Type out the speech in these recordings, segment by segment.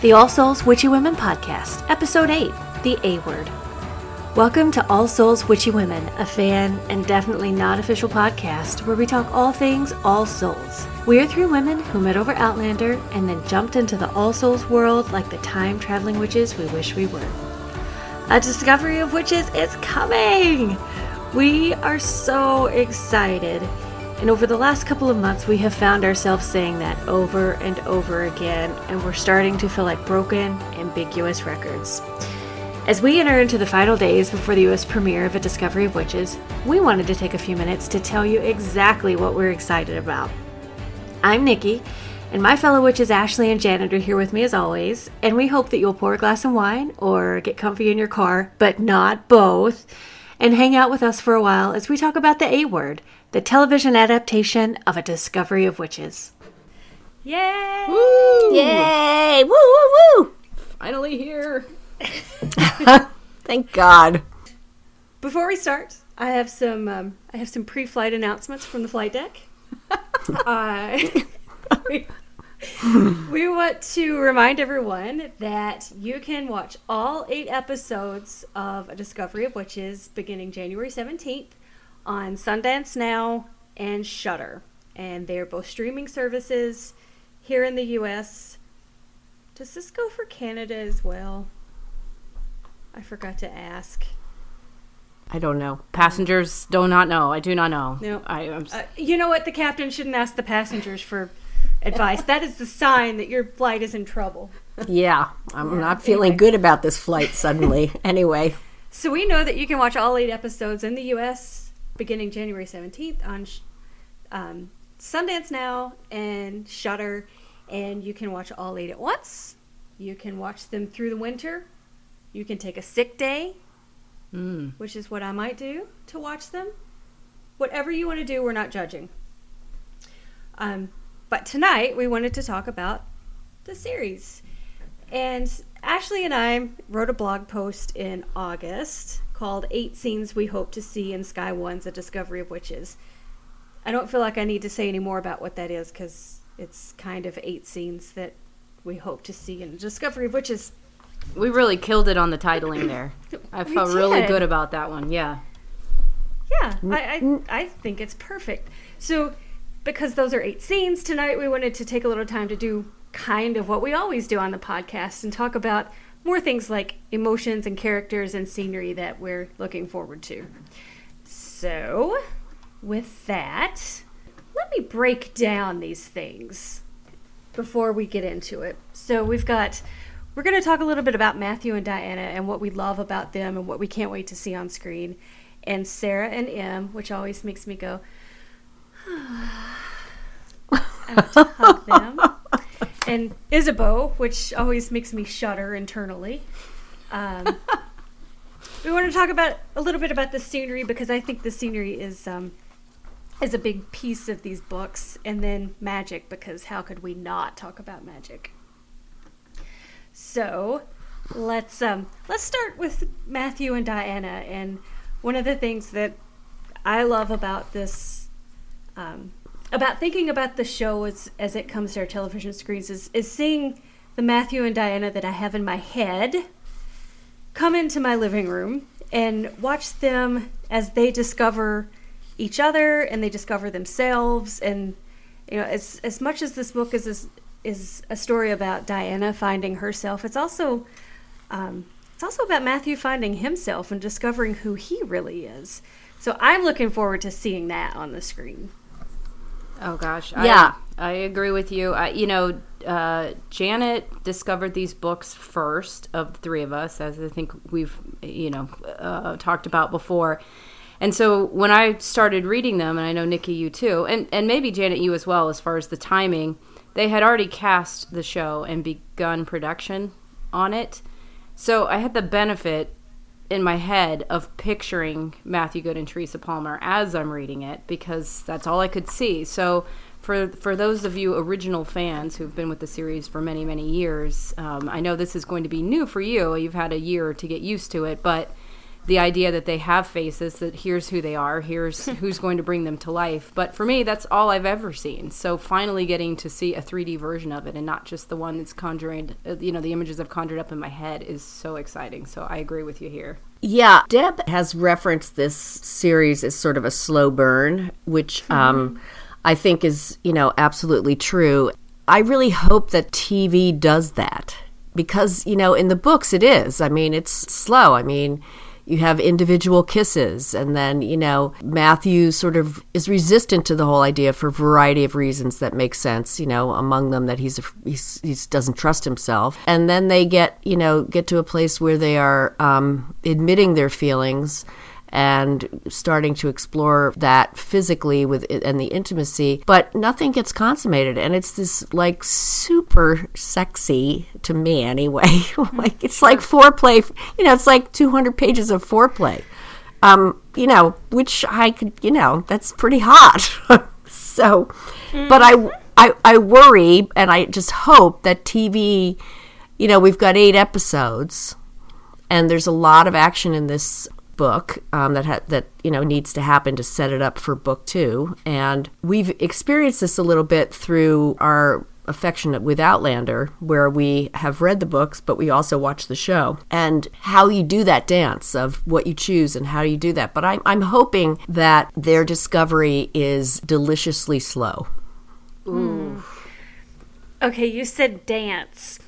The All Souls Witchy Women Podcast, Episode 8 The A Word. Welcome to All Souls Witchy Women, a fan and definitely not official podcast where we talk all things All Souls. We are three women who met over Outlander and then jumped into the All Souls world like the time traveling witches we wish we were. A discovery of witches is coming! We are so excited. And over the last couple of months, we have found ourselves saying that over and over again, and we're starting to feel like broken, ambiguous records. As we enter into the final days before the US premiere of A Discovery of Witches, we wanted to take a few minutes to tell you exactly what we're excited about. I'm Nikki, and my fellow witches Ashley and Janet are here with me as always, and we hope that you'll pour a glass of wine or get comfy in your car, but not both, and hang out with us for a while as we talk about the A word the television adaptation of A Discovery of Witches. Yay! Woo! Yay! Woo woo woo! Finally here. Thank God. Before we start, I have some um, I have some pre-flight announcements from the flight deck. uh, we, we want to remind everyone that you can watch all eight episodes of A Discovery of Witches beginning January seventeenth on Sundance Now and Shudder, and they are both streaming services here in the U.S. Does this go for Canada as well? I forgot to ask. I don't know. Passengers do not know. I do not know. No. I, I'm Uh, you know what? The captain shouldn't ask the passengers for advice. that is the sign that your flight is in trouble. Yeah, I'm not feeling anyway. good about this flight suddenly. anyway, So we know that you can watch all eight episodes in the U.S. beginning January 17th on um, Sundance Now and Shudder, and you can watch all eight at once. You can watch them through the winter. You can take a sick day, mm. which is what I might do to watch them. Whatever you want to do, we're not judging. Um, but tonight we wanted to talk about the series. And Ashley and I wrote a blog post in August called Eight Scenes We Hope to See in Sky One's A Discovery of Witches. I don't feel like I need to say any more about what that is because it's kind of eight scenes that we hope to see in Discovery of Witches. We really killed it on the titling there. I felt really good about that one. Yeah. Yeah, I, I, I think it's perfect. So, because those are eight scenes, tonight we wanted to take a little time to do kind of what we always do on the podcast and talk about more things like emotions and characters and scenery that we're looking forward to. So, with that, let me break down these things before we get into it. So, we've got. We're going to talk a little bit about Matthew and Diana and what we love about them and what we can't wait to see on screen and Sarah and Em, which always makes me go. Them. And Ysabeau, which always makes me shudder internally. Um, we want to talk about a little bit about the scenery because I think the scenery is um, is a big piece of these books, and then magic because how could we not talk about magic? So let's um, let's start with Matthew and Diana. And one of the things that I love about this, um, about thinking about the show as as it comes to our television screens, is is seeing the Matthew and Diana that I have in my head come into my living room and watch them as they discover each other and they discover themselves. And you know as as much as this book is is, is a story about Diana finding herself it's also um, it's also about Matthew finding himself and discovering who he really is. So I'm looking forward to seeing that on the screen Oh gosh. Yeah. I, I agree with you. I, you know, uh, Janet discovered these books first of the three of us, as I think we've, you know, uh, talked about before. And so when I started reading them, and I know Nikki, you too, and and maybe Janet, you as well, as far as the timing, they had already cast the show and begun production on it. So I had the benefit in my head of picturing Matthew Goode and Teresa Palmer as I'm reading it because that's all I could see. So for for those of you original fans who've been with the series for many many years, um, I know this is going to be new for you. You've had a year to get used to it, but the idea that they have faces that here's who they are here's who's going to bring them to life but for me that's all i've ever seen so finally getting to see a 3d version of it and not just the one that's conjuring uh, you know the images i've conjured up in my head is so exciting so i agree with you here Yeah, Deb has referenced this series as sort of a slow burn, which um, I think is, you know, absolutely true. I really hope that TV does that because, you know, in the books it is. I mean, it's slow. I mean, you have individual kisses and then you know matthew sort of is resistant to the whole idea for a variety of reasons that make sense you know among them that he's a, he's he doesn't trust himself. And then they get you know get to a place where they are um, admitting their feelings and starting to explore that physically with and the intimacy but nothing gets consummated. And it's this like super sexy to me anyway. Like it's like foreplay you know it's like 200 pages of foreplay. Um you know which i could you know that's pretty hot. So but I, I i worry and i just hope that tv you know we've got eight episodes and there's a lot of action in this book um, that ha- that you know needs to happen to set it up for book two, and we've experienced this a little bit through our affection with Outlander, where we have read the books, but we also watch the show, and how you do that dance of what you choose and how you do that. But I'm I'm hoping that their discovery is deliciously slow. Ooh. Okay, you said dance.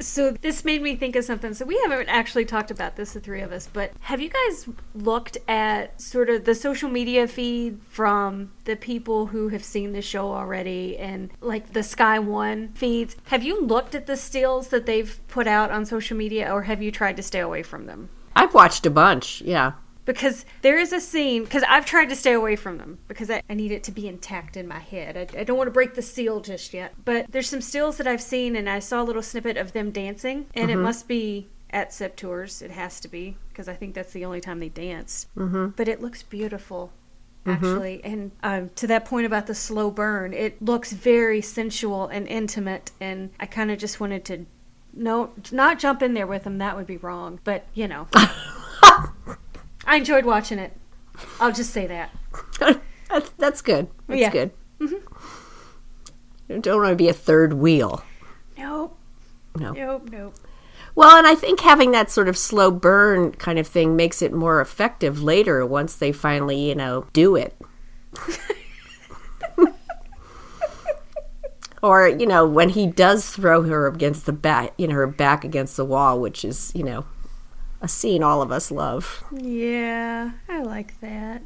So this made me think of something. So we haven't actually talked about this, the three of us, but have you guys looked at sort of the social media feed from the people who have seen the show already and like the Sky One feeds? Have you looked at the stills that they've put out on social media or have you tried to stay away from them? I've watched a bunch, yeah. Because there is a scene because i've tried to stay away from them because I, I need it to be intact in my head. I, I don't want to break the seal just yet. But there's some stills that i've seen and i saw a little snippet of them dancing and it must be at Sept-Tours it has to be because i think that's the only time they danced. Mm-hmm. but it looks beautiful actually. And um, to that point about the slow burn it looks very sensual and intimate and i kind of just wanted to no not jump in there with them that would be wrong. But you know I enjoyed watching it. I'll just say that. that's, that's good. That's Yeah. good. Mm-hmm. Don't want to be a third wheel. Nope. No. Nope. Nope. Well, and I think having that sort of slow burn kind of thing makes it more effective later once they finally, you know, do it. or, you know, when he does throw her against the back, you know, her back against the wall, which is, you know, a scene all of us love. Yeah, I like that.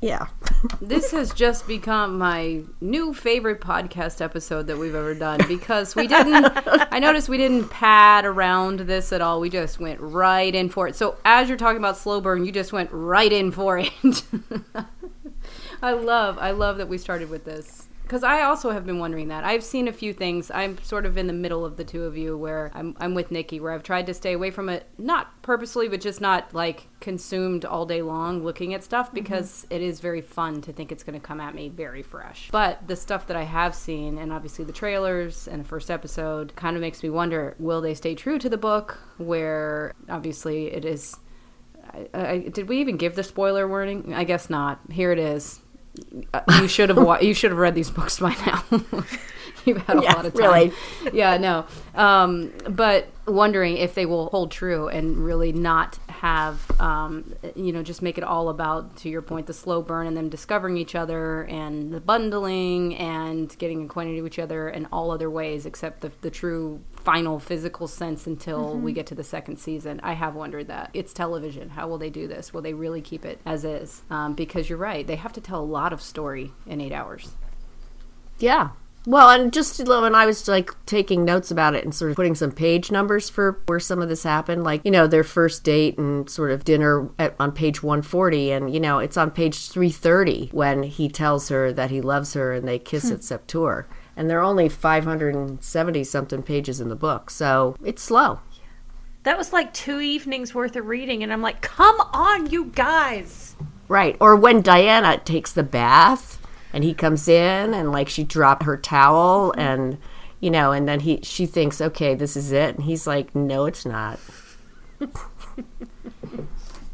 Yeah. this has just become my new favorite podcast episode that we've ever done because we didn't I noticed we didn't pad around this at all. We just went right in for it. So as you're talking about slow burn, you just went right in for it. I love I love that we started with this. Because I also have been wondering that. I've seen a few things. I'm sort of in the middle of the two of you where I'm, I'm with Nikki, where I've tried to stay away from it, not purposely, but just not like consumed all day long looking at stuff mm-hmm. because it is very fun to think it's going to come at me very fresh. But the stuff that I have seen, and obviously the trailers and the first episode, kind of makes me wonder will they stay true to the book, where obviously it is. I, I, did we even give the spoiler warning? I guess not. Here it is. You should have wa- you should have read these books by now. You've had a Yeah, lot of time. really. Yeah, no. Um, but wondering if they will hold true and really not have um, you know just make it all about to your point the slow burn and them discovering each other and the bundling and getting acquainted with each other in all other ways except the, the true final physical sense until we get to the second season. I have wondered that. It's television. How will they do this? Will they really keep it as is? Um, because you're right. They have to tell a lot of story in eight hours. Yeah. Well, and just when I was like taking notes about it and sort of putting some page numbers for where some of this happened, like, you know, their first date and sort of dinner at, on page 140. And, you know, it's on page 330 when he tells her that he loves her and they kiss at Sept-Tours. And there are only 570 something pages in the book. So it's slow. That was like two evenings worth of reading, and I'm like, come on, you guys. Right. Or when Diana takes the bath and he comes in and like she dropped her towel mm-hmm. and you know, and then he she thinks, okay, this is it, and he's like, no, it's not.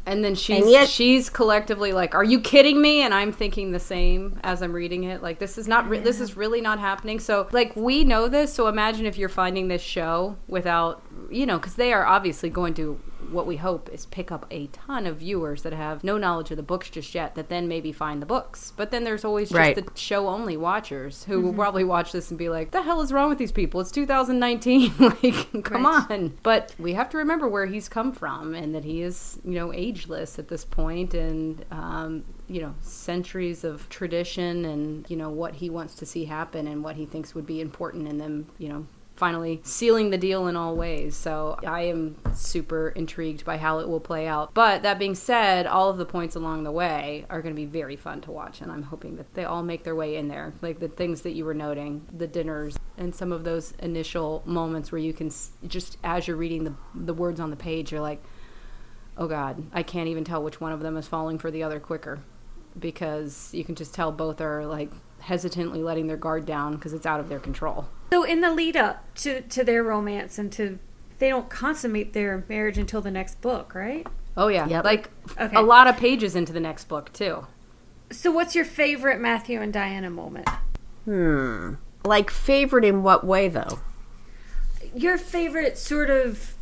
And then she's And yet- she's collectively like, "Are you kidding me?" And I'm thinking the same as I'm reading it. Like this is not re- this is really not happening. So like we know this. So imagine if you're finding this show without you know because they are obviously going to what we hope is pick up a ton of viewers that have no knowledge of the books just yet that then maybe find the books. But then there's always just Right. the show only watchers who will probably watch this and be like, "The hell is wrong with these people? It's 2019. like, come Right. on." But we have to remember where he's come from and that he is, you know, ageless at this point and um, you know, centuries of tradition and, you know, what he wants to see happen and what he thinks would be important in them, you know, finally sealing the deal in all ways. So I am super intrigued by how it will play out. But that being said, all of the points along the way are going to be very fun to watch, and I'm hoping that they all make their way in there. Like the things that you were noting, the dinners, and some of those initial moments where you can just as you're reading the the words on the page, you're like, oh god, I can't even tell which one of them is falling for the other quicker. Because you can just tell both are like hesitantly letting their guard down because it's out of their control. So in the lead up to to their romance and to they don't consummate their marriage until the next book, right? Oh yeah, Yep. like Okay. a lot of pages into the next book too. So what's your favorite Matthew and Diana moment? Hmm. Like favorite in what way though? Your favorite sort of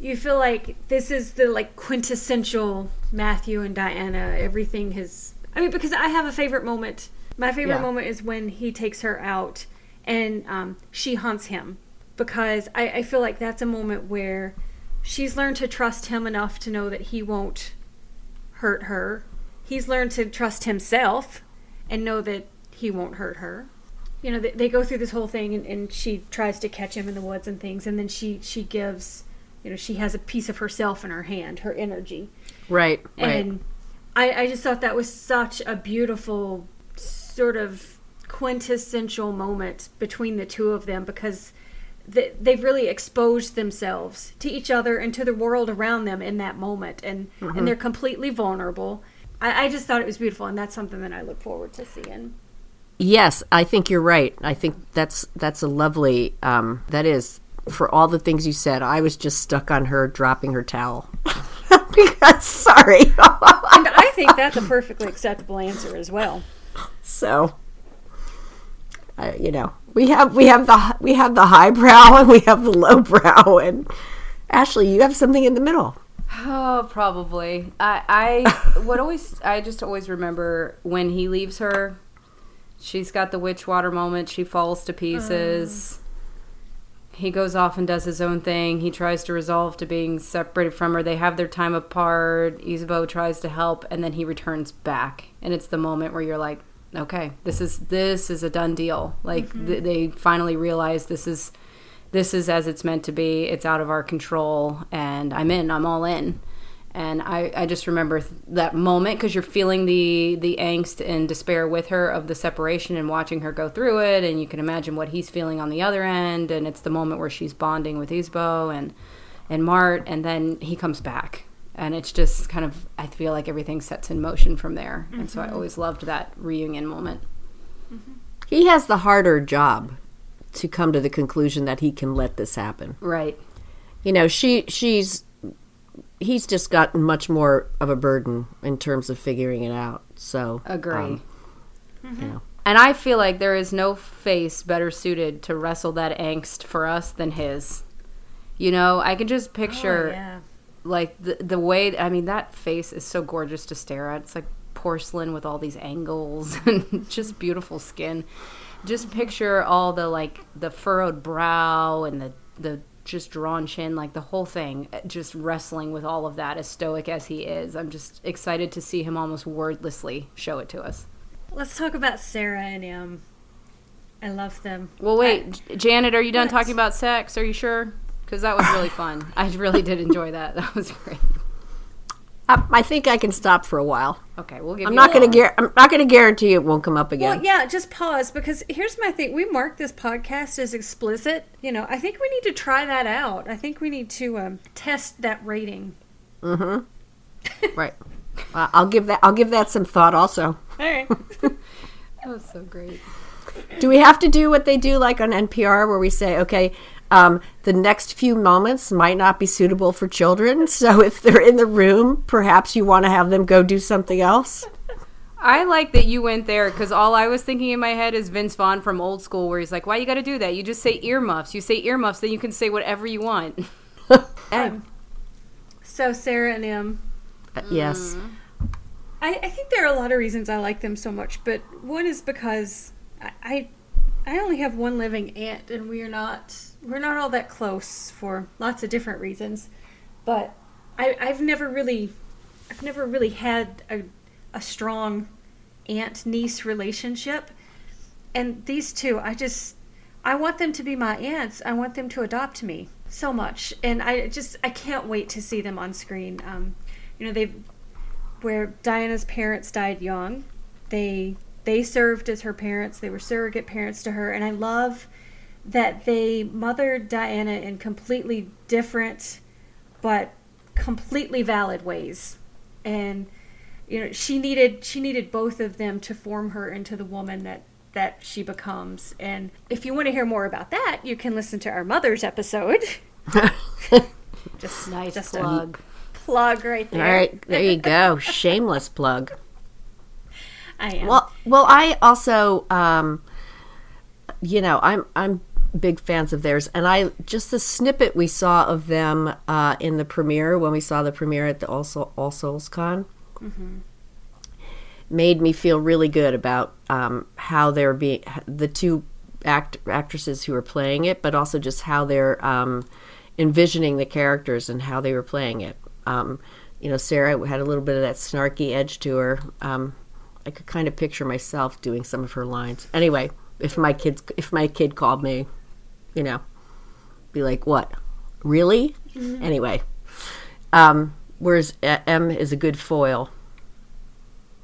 you feel like this is the like quintessential Matthew and Diana. Everything has I mean because I have a favorite moment. My favorite Yeah. moment is when he takes her out and um, she hunts him because I, I feel like that's a moment where she's learned to trust him enough to know that he won't hurt her. He's learned to trust himself and know that he won't hurt her. You know, they, they go through this whole thing, and, and she tries to catch him in the woods and things, and then she she gives, you know, she has a piece of herself in her hand, her energy, Right. Right. and I, I just thought that was such a beautiful sort of quintessential moment between the two of them because they, they've really exposed themselves to each other and to the world around them in that moment and and they're completely vulnerable I, I just thought it was beautiful and that's something that i look forward to seeing Yes, I think you're right. I think that's that's a lovely. Um, that is for all the things you said. I was just stuck on her dropping her towel. because sorry. and i think that's a perfectly acceptable answer as well so, I, you know, we have we have the we have the highbrow and we have the lowbrow. And Ashley, you have something in the middle. Oh, probably. I, I what always I just always remember when he leaves her. She's got the witch water moment. She falls to pieces. Mm. He goes off and does his own thing. He tries to resolve to being separated from her. They have their time apart. Ysabeau tries to help, and then he returns back. And it's the moment where you're like, okay, this is this is a done deal. Like th- mm-hmm. they finally realize this is this is as it's meant to be. It's out of our control, and I'm in. I'm all in. And I, I just remember th- that moment because you're feeling the the angst and despair with her of the separation and watching her go through it, and you can imagine what he's feeling on the other end. And it's the moment where she's bonding with Ysabeau and and Marthe, and then he comes back, and it's just kind of I feel like everything sets in motion from there. And so I mm-hmm. always loved that reunion moment. Mm-hmm. He has the harder job to come to the conclusion that he can let this happen. Right. You know, she she's he's just gotten much more of a burden in terms of figuring it out. So Agree. um, mm-hmm. you know. And I feel like there is no face better suited to wrestle that angst for us than his. You know, I can just oh, picture Oh, yeah like the the way I mean that face is so gorgeous to stare at. It's like porcelain with all these angles and just beautiful skin. Just picture all the like the furrowed brow and the the just drawn chin, like the whole thing, eh, just wrestling with all of that as stoic as he is. I'm just excited to see him almost wordlessly show it to us. let's talk about sarah and um i love them Well, wait, J- Janet, are you done What? talking about sex? Are you sure? Because that was really fun. I really did enjoy that. That was great. I, I think I can stop for a while. Okay, we'll give. I'm you not going to while. guar- I'm not going to guarantee it won't come up again. Well, yeah, just pause because here's my thing. We mark this podcast as explicit. You know, I think we need to try that out. I think we need to um, test that rating. Right. Uh, I'll give that I'll give that some thought also. All right. That was so great. Do we have to do what they do like on NPR where we say, okay, Um, the next few moments might not be suitable for children. So if they're in the room, perhaps you want to have them go do something else. I like that you went there because all I was thinking in my head is Vince Vaughn from Old School, where he's like, "Why you got to do that? You just say earmuffs. You say earmuffs, then you can say whatever you want." And- So Sarah and Em, uh, yes. I, I think there are a lot of reasons I like them so much, but one is because I, I I only have one living aunt, and we are not we're not all that close for lots of different reasons. But I, I've never really I've never really had a a strong aunt niece relationship, and these two I just I want them to be my aunts. I want them to adopt me so much, and I just I can't wait to see them on screen. Um, you know they've where Diana's parents died young. They they served as her parents. They were surrogate parents to her, and I love that they mothered Diana in completely different but completely valid ways. And you know, she needed she needed both of them to form her into the woman that that she becomes. And if you want to hear more about that, you can listen to our mother's episode. just nice just a plug. plug right there. All right, there you go. Shameless plug. I am. Well, well, I also, um, you know, I'm I'm big fans of theirs, and I just the snippet we saw of them uh, in the premiere when we saw the premiere at the All, Soul, All Souls Con made me feel really good about um, how they're being the two act actresses who are playing it, but also just how they're um, envisioning the characters and how they were playing it. Um, you know, Sarah had a little bit of that snarky edge to her. Um, I could kind of picture myself doing some of her lines. Anyway, if my kids, if my kid called me, you know, be like, "What? Really?" Anyway, um, whereas M is a good foil.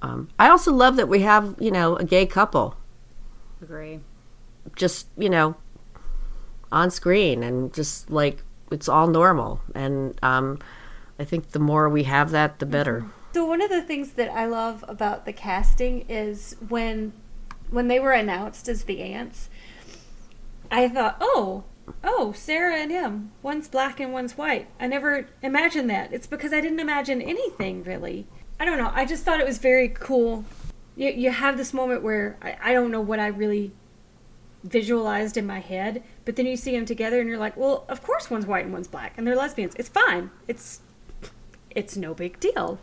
Um, I also love that we have, you know, a gay couple Agree. just, you know, on screen and just like it's all normal. And um, I think the more we have that, the better. So one of the things that I love about the casting is when when they were announced as the aunts, I thought, "Oh, oh, Sarah and him. One's black and one's white." I never imagined that. It's because I didn't imagine anything really. I don't know. I just thought it was very cool. You you have this moment where I, I don't know what I really visualized in my head, but then you see them together and you're like, "Well, of course one's white and one's black and they're lesbians. It's fine. It's it's no big deal."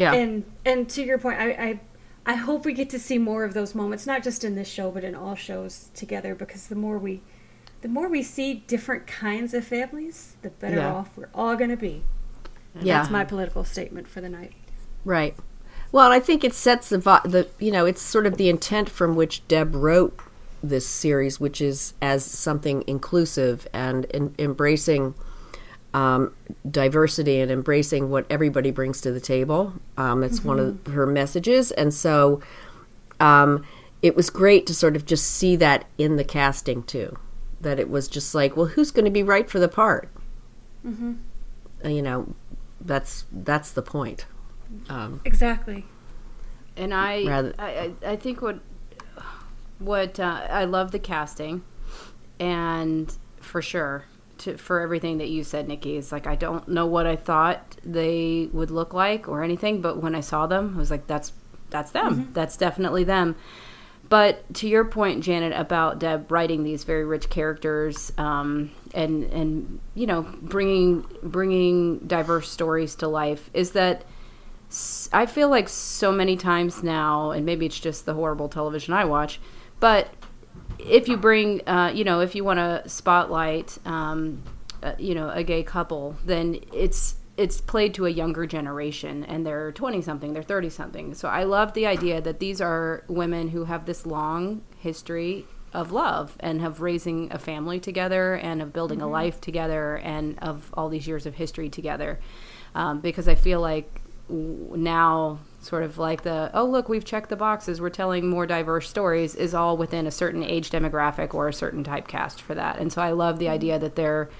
Yeah. and and to your point I, I i hope we get to see more of those moments not just in this show but in all shows together because the more we the more we see different kinds of families the better Yeah. off we're all going to be yeah. that's my political statement for the night Right. Well, I think it sets the the you know it's sort of the intent from which Deb wrote this series, which is as something inclusive and in, embracing um, diversity and embracing what everybody brings to the table. Um, that's one of her messages, and so um, it was great to sort of just see that in the casting too. That it was just like, well, who's going to be right for the part? Mm-hmm. you know, that's that's the point. Um, exactly And I, Rather- I, I I think what, what uh, I love the casting, and for sure, to, for everything that you said, Nikki, It's like I don't know what I thought they would look like or anything, but when I saw them, I was like, that's that's them. That's definitely them. But to your point, Janet, about Deb writing these very rich characters, um, and and you know bringing bringing diverse stories to life, is that I feel like so many times now, and maybe it's just the horrible television I watch, but if you bring, uh, you know, if you want to spotlight, um, uh, you know, a gay couple, then it's it's played to a younger generation, and they're twenty something, they're thirty something. So I love the idea that these are women who have this long history of love and of raising a family together and of building a life together and of all these years of history together. Um, because I feel like now sort of like the oh look we've checked the boxes we're telling more diverse stories is all within a certain age demographic or a certain typecast for that. And so i love the idea that they're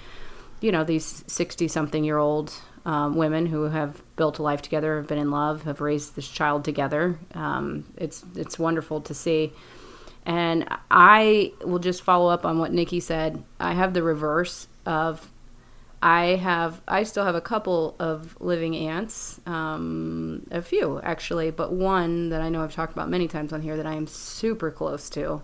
you know these 60 something year old um, women who have built a life together have been in love have raised this child together. Um, it's it's wonderful to see. And I will just follow up on what Nikki said. I have the reverse of I have I still have a couple of living aunts, um, a few actually, but one that I know I've talked about many times on here that I am super close to.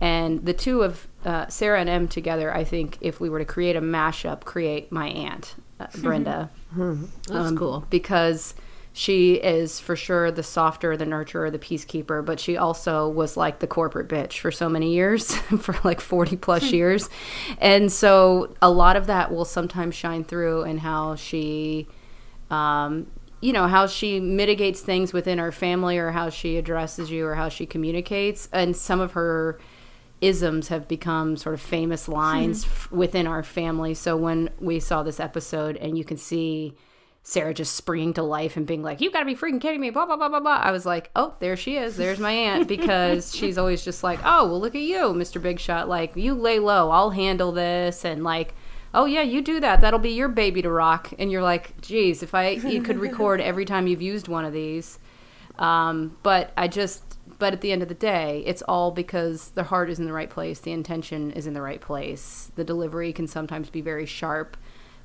And the two of uh, Sarah and Em together, I think if we were to create a mashup, create my aunt uh, Brenda. That's Um, cool. because she is for sure the softer, the nurturer, the peacekeeper, but she also was like the corporate bitch for so many years, for like 40 plus years. And so a lot of that will sometimes shine through in how she, um, you know, how she mitigates things within her family or how she addresses you or how she communicates. And some of her isms have become sort of famous lines f- within our family. So when we saw this episode and you can see Sarah just springing to life and being like, "You got to be freaking kidding me!" Blah blah blah blah blah. I was like, "Oh, there she is. There's my aunt." Because she's always just like, "Oh, well, look at you, Mr. Big Shot. Like, you lay low. I'll handle this." And like, "Oh yeah, you do that. That'll be your baby to rock." And you're like, "Geez, if I could record every time you've used one of these." Um, but I just, but at the end of the day, it's all because the heart is in the right place, the intention is in the right place. The delivery can sometimes be very sharp,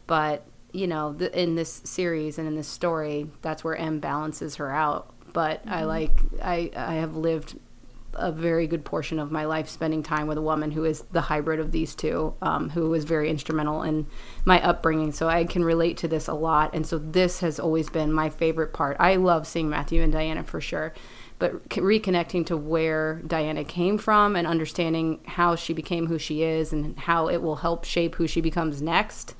but you know, the, in this series and in this story, that's where Em balances her out. But I like, I, I have lived a very good portion of my life spending time with a woman who is the hybrid of these two, um, who was very instrumental in my upbringing. So I can relate to this a lot. And so this has always been my favorite part. I love seeing Matthew and Diana for sure. But reconnecting to where Diana came from and understanding how she became who she is and how it will help shape who she becomes next,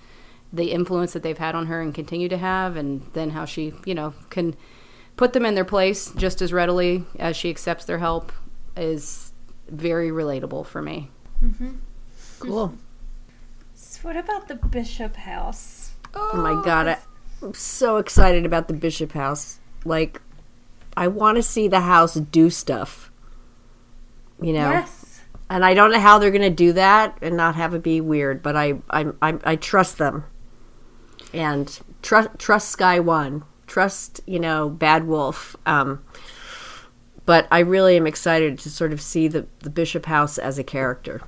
the influence that they've had on her and continue to have, and then how she, you know, can put them in their place just as readily as she accepts their help is very relatable for me. Mm-hmm. Cool. So what about the Bishop House? Oh my oh, god, I, I'm so excited about the Bishop House. Like, I want to see the house do stuff. You know, Yes. and I don't know how they're going to do that and not have it be weird, but I I I, I trust them. And trust trust Sky One, trust you know Bad Wolf. Um, but I really am excited to sort of see the the Bishop House as a character.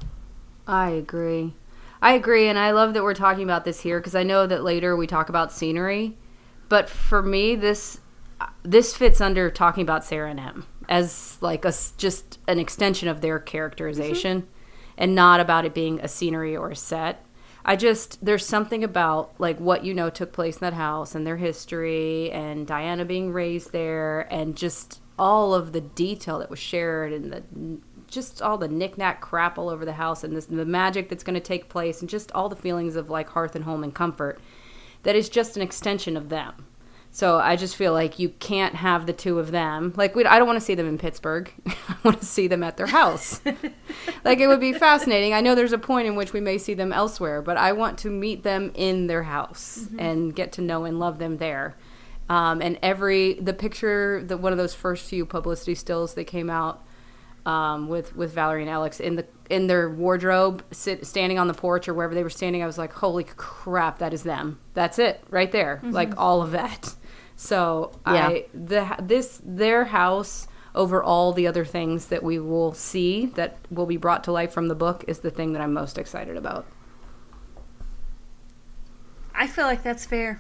I agree. I agree, and I love that we're talking about this here because I know that later we talk about scenery, but for me, this this fits under talking about Sarah and Em as like a just an extension of their characterization, and not about it being a scenery or a set. I just there's something about like what you know took place in that house and their history and Diana being raised there and just all of the detail that was shared and the just all the knickknack crap all over the house and this the magic that's going to take place and just all the feelings of like hearth and home and comfort that is just an extension of them. So I just feel like you can't have the two of them. Like we, I don't want to see them in Pittsburgh. I want to see them at their house. like it would be fascinating. I know there's a point in which we may see them elsewhere, but I want to meet them in their house and get to know and love them there. Um, and every the picture, the one of those first few publicity stills that came out um, with with Valerie and Alex in the in their wardrobe, sit, standing on the porch or wherever they were standing. I was like, "Holy crap, that is them! That's it, right there, like all of that." So I the this their house over all the other things that we will see that will be brought to life from the book is the thing that I'm most excited about. I feel like that's fair.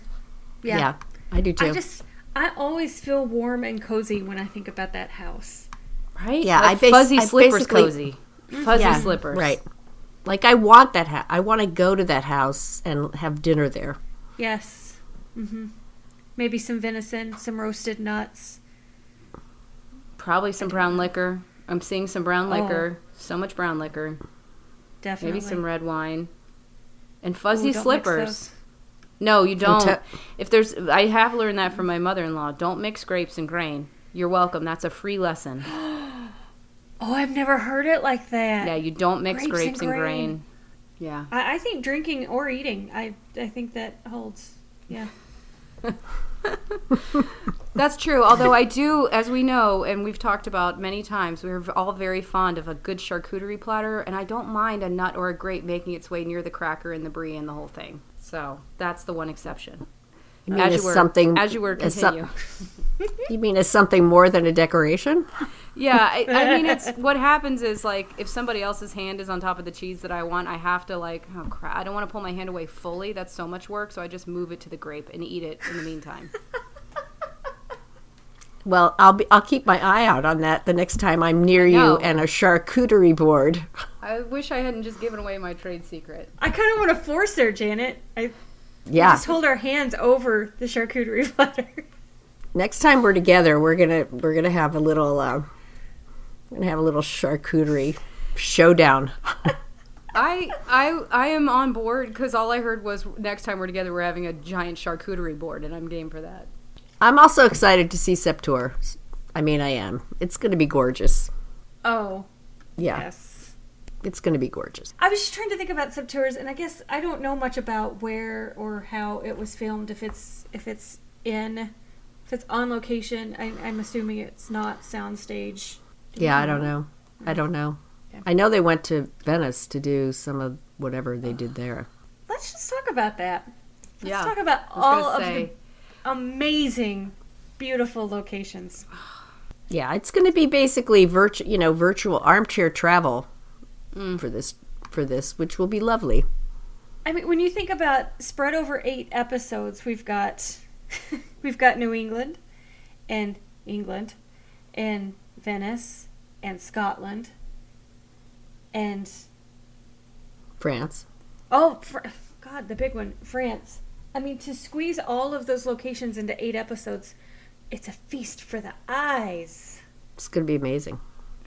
Yeah. Yeah, I do too. I just I always feel warm and cozy when I think about that house. Right? Yeah, like I bas- fuzzy I slippers basically- cozy. Fuzzy Yeah, slippers. Right. Like I want that. Ha- I want to go to that house and have dinner there. Yes. hmm Maybe some venison, some roasted nuts. Probably some brown liquor. I'm seeing some brown oh. liquor. So much brown liquor. Definitely. Maybe some red wine. And fuzzy Ooh, slippers. No, you don't. te- if there's I have learned that from my mother-in-law. Don't mix grapes and grain. You're welcome. That's a free lesson. Oh, I've never heard it like that. Yeah, you don't mix Grapes grapes, and and, grain. grain. Yeah. I, I think drinking or eating. I I think that holds. Yeah. That's true. Although I do, as we know, and we've talked about many times, we're all very fond of a good charcuterie platter, and I don't mind a nut or a grape making its way near the cracker and the brie and the whole thing. So that's the one exception. You mean as as you were, something as you were as some- continue. You mean as something more than a decoration? Yeah, I, I mean, it's what happens is like if somebody else's hand is on top of the cheese that I want, I have to like, oh crap, I don't want to pull my hand away fully. That's so much work, so I just move it to the grape and eat it in the meantime. Well, I'll be I'll keep my eye out on that the next time I'm near you and a charcuterie board. I wish I hadn't just given away my trade secret. I kind of want to force her, Janet. I Yeah. just hold our hands over the charcuterie platter. Next time we're together, we're gonna we're gonna have a little uh, we're gonna have a little charcuterie showdown. I I I am on board because all I heard was next time we're together we're having a giant charcuterie board and I'm game for that. I'm also excited to see Sept-Tours. I mean, I am. It's gonna be gorgeous. Oh, Yeah, yes. It's gonna be gorgeous. I was just trying to think about Sept-Tours, and I guess I don't know much about where or how it was filmed. If it's if it's in, if it's on location, I, I'm assuming it's not soundstage. Do Yeah, I don't know. I don't know. Yeah. I know they went to Venice to do some of whatever they did there. Let's just talk about that. Let's Yeah, talk about all gonna of say, the amazing, beautiful locations. Yeah, it's going to be basically virtual, you know, virtual armchair travel Mm. for this for this, which will be lovely. I mean, when you think about spread over eight episodes, we've got we've got New England, and England, and Venice, and Scotland, and France. oh, Fr- God, the big one, France. I mean, to squeeze all of those locations into eight episodes, it's a feast for the eyes. It's going to be amazing.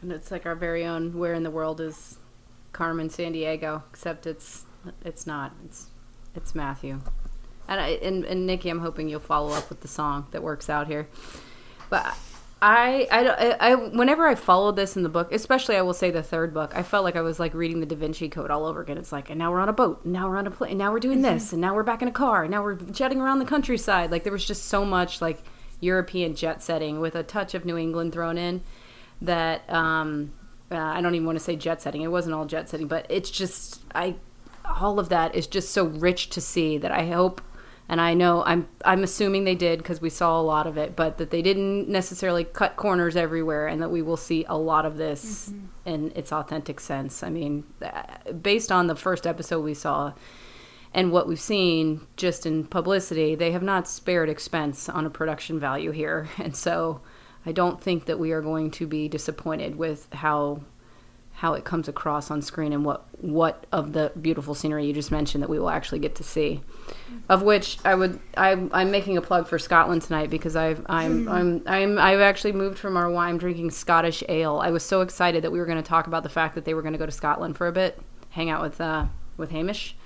and it's like our very own. Where in the world is Carmen Sandiego? Except it's it's not. It's it's Matthew. And I, and and Nikki, I'm hoping you'll follow up with the song that works out here. But I, I, I, whenever I followed this in the book, especially I will say the third book, I felt like I was like reading the Da Vinci Code all over again. It's like, and now we're on a boat, and now we're on a plane, and now we're doing this, and now we're back in a car, and now we're jetting around the countryside. Like there was just so much like European jet setting with a touch of New England thrown in that um, uh, I don't even want to say jet setting. It wasn't all jet setting, but it's just I all of that is just so rich to see that I hope and I know I'm I'm assuming they did because we saw a lot of it, but that they didn't necessarily cut corners everywhere, and that we will see a lot of this in its authentic sense. I mean, uh, based on the first episode we saw and what we've seen just in publicity, they have not spared expense on a production value here, and so I don't think that we are going to be disappointed with how how it comes across on screen and what what of the beautiful scenery you just mentioned that we will actually get to see. Of which I would I I'm making a plug for Scotland tonight because I've I'm I'm I'm I've actually moved from our wine drinking Scottish ale. I was so excited that we were going to talk about the fact that they were going to go to Scotland for a bit, hang out with uh with Hamish.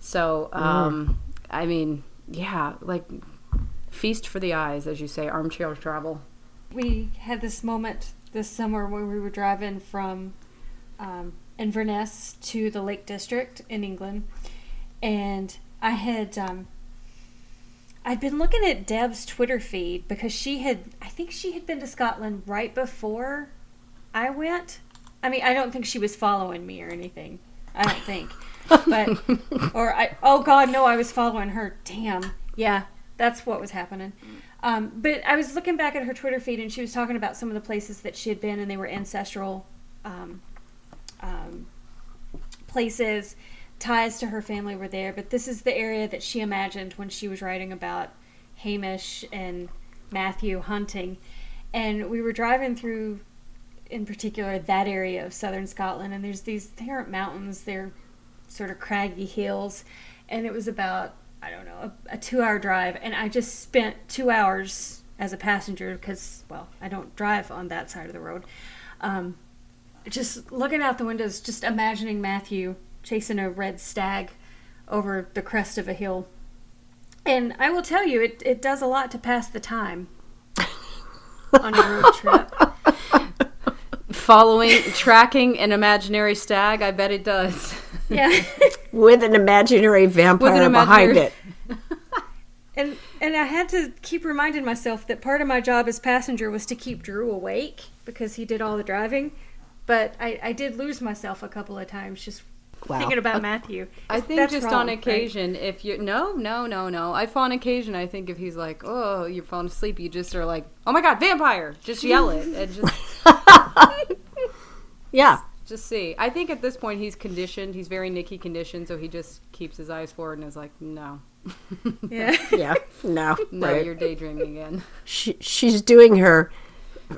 So um I mean, yeah, like feast for the eyes as you say, armchair travel. We had this moment this summer when we were driving from um, Inverness to the Lake District in England, and I had um, I'd been looking at Deb's Twitter feed because she had I think she had been to Scotland right before I went. I mean, I don't think she was following me or anything. I don't think, but or I oh god no, I was following her. Damn, yeah, that's what was happening. Um, but I was looking back at her Twitter feed, and she was talking about some of the places that she had been, and they were ancestral um, um, places. Ties to her family were there, but this is the area that she imagined when she was writing about Hamish and Matthew hunting. And we were driving through, in particular, that area of southern Scotland, and there's these, they aren't mountains, they're sort of craggy hills, and it was about I don't know, a, a two hour drive. And I just spent two hours as a passenger because, well, I don't drive on that side of the road. Um, just looking out the windows, just imagining Matthew chasing a red stag over the crest of a hill. And I will tell you, it, it does a lot to pass the time on a road trip. Following, tracking an imaginary stag, I bet it does. Yeah. With an imaginary vampire behind imaginary- it. And and I had to keep reminding myself that part of my job as passenger was to keep Drew awake because he did all the driving. But I, I did lose myself a couple of times just Wow. thinking about Matthew. I think That's just wrong, on right? occasion, if you no, no, no, no. I on occasion, I think if he's like, "Oh, you're falling asleep," you just are like, "Oh my god, vampire!" Just yell it and just yeah. Just see. I think at this point he's conditioned. He's very Nikki conditioned, so he just keeps his eyes forward and is like, "No, Yeah. Yeah. No. no, right. you're daydreaming again." She, she's doing her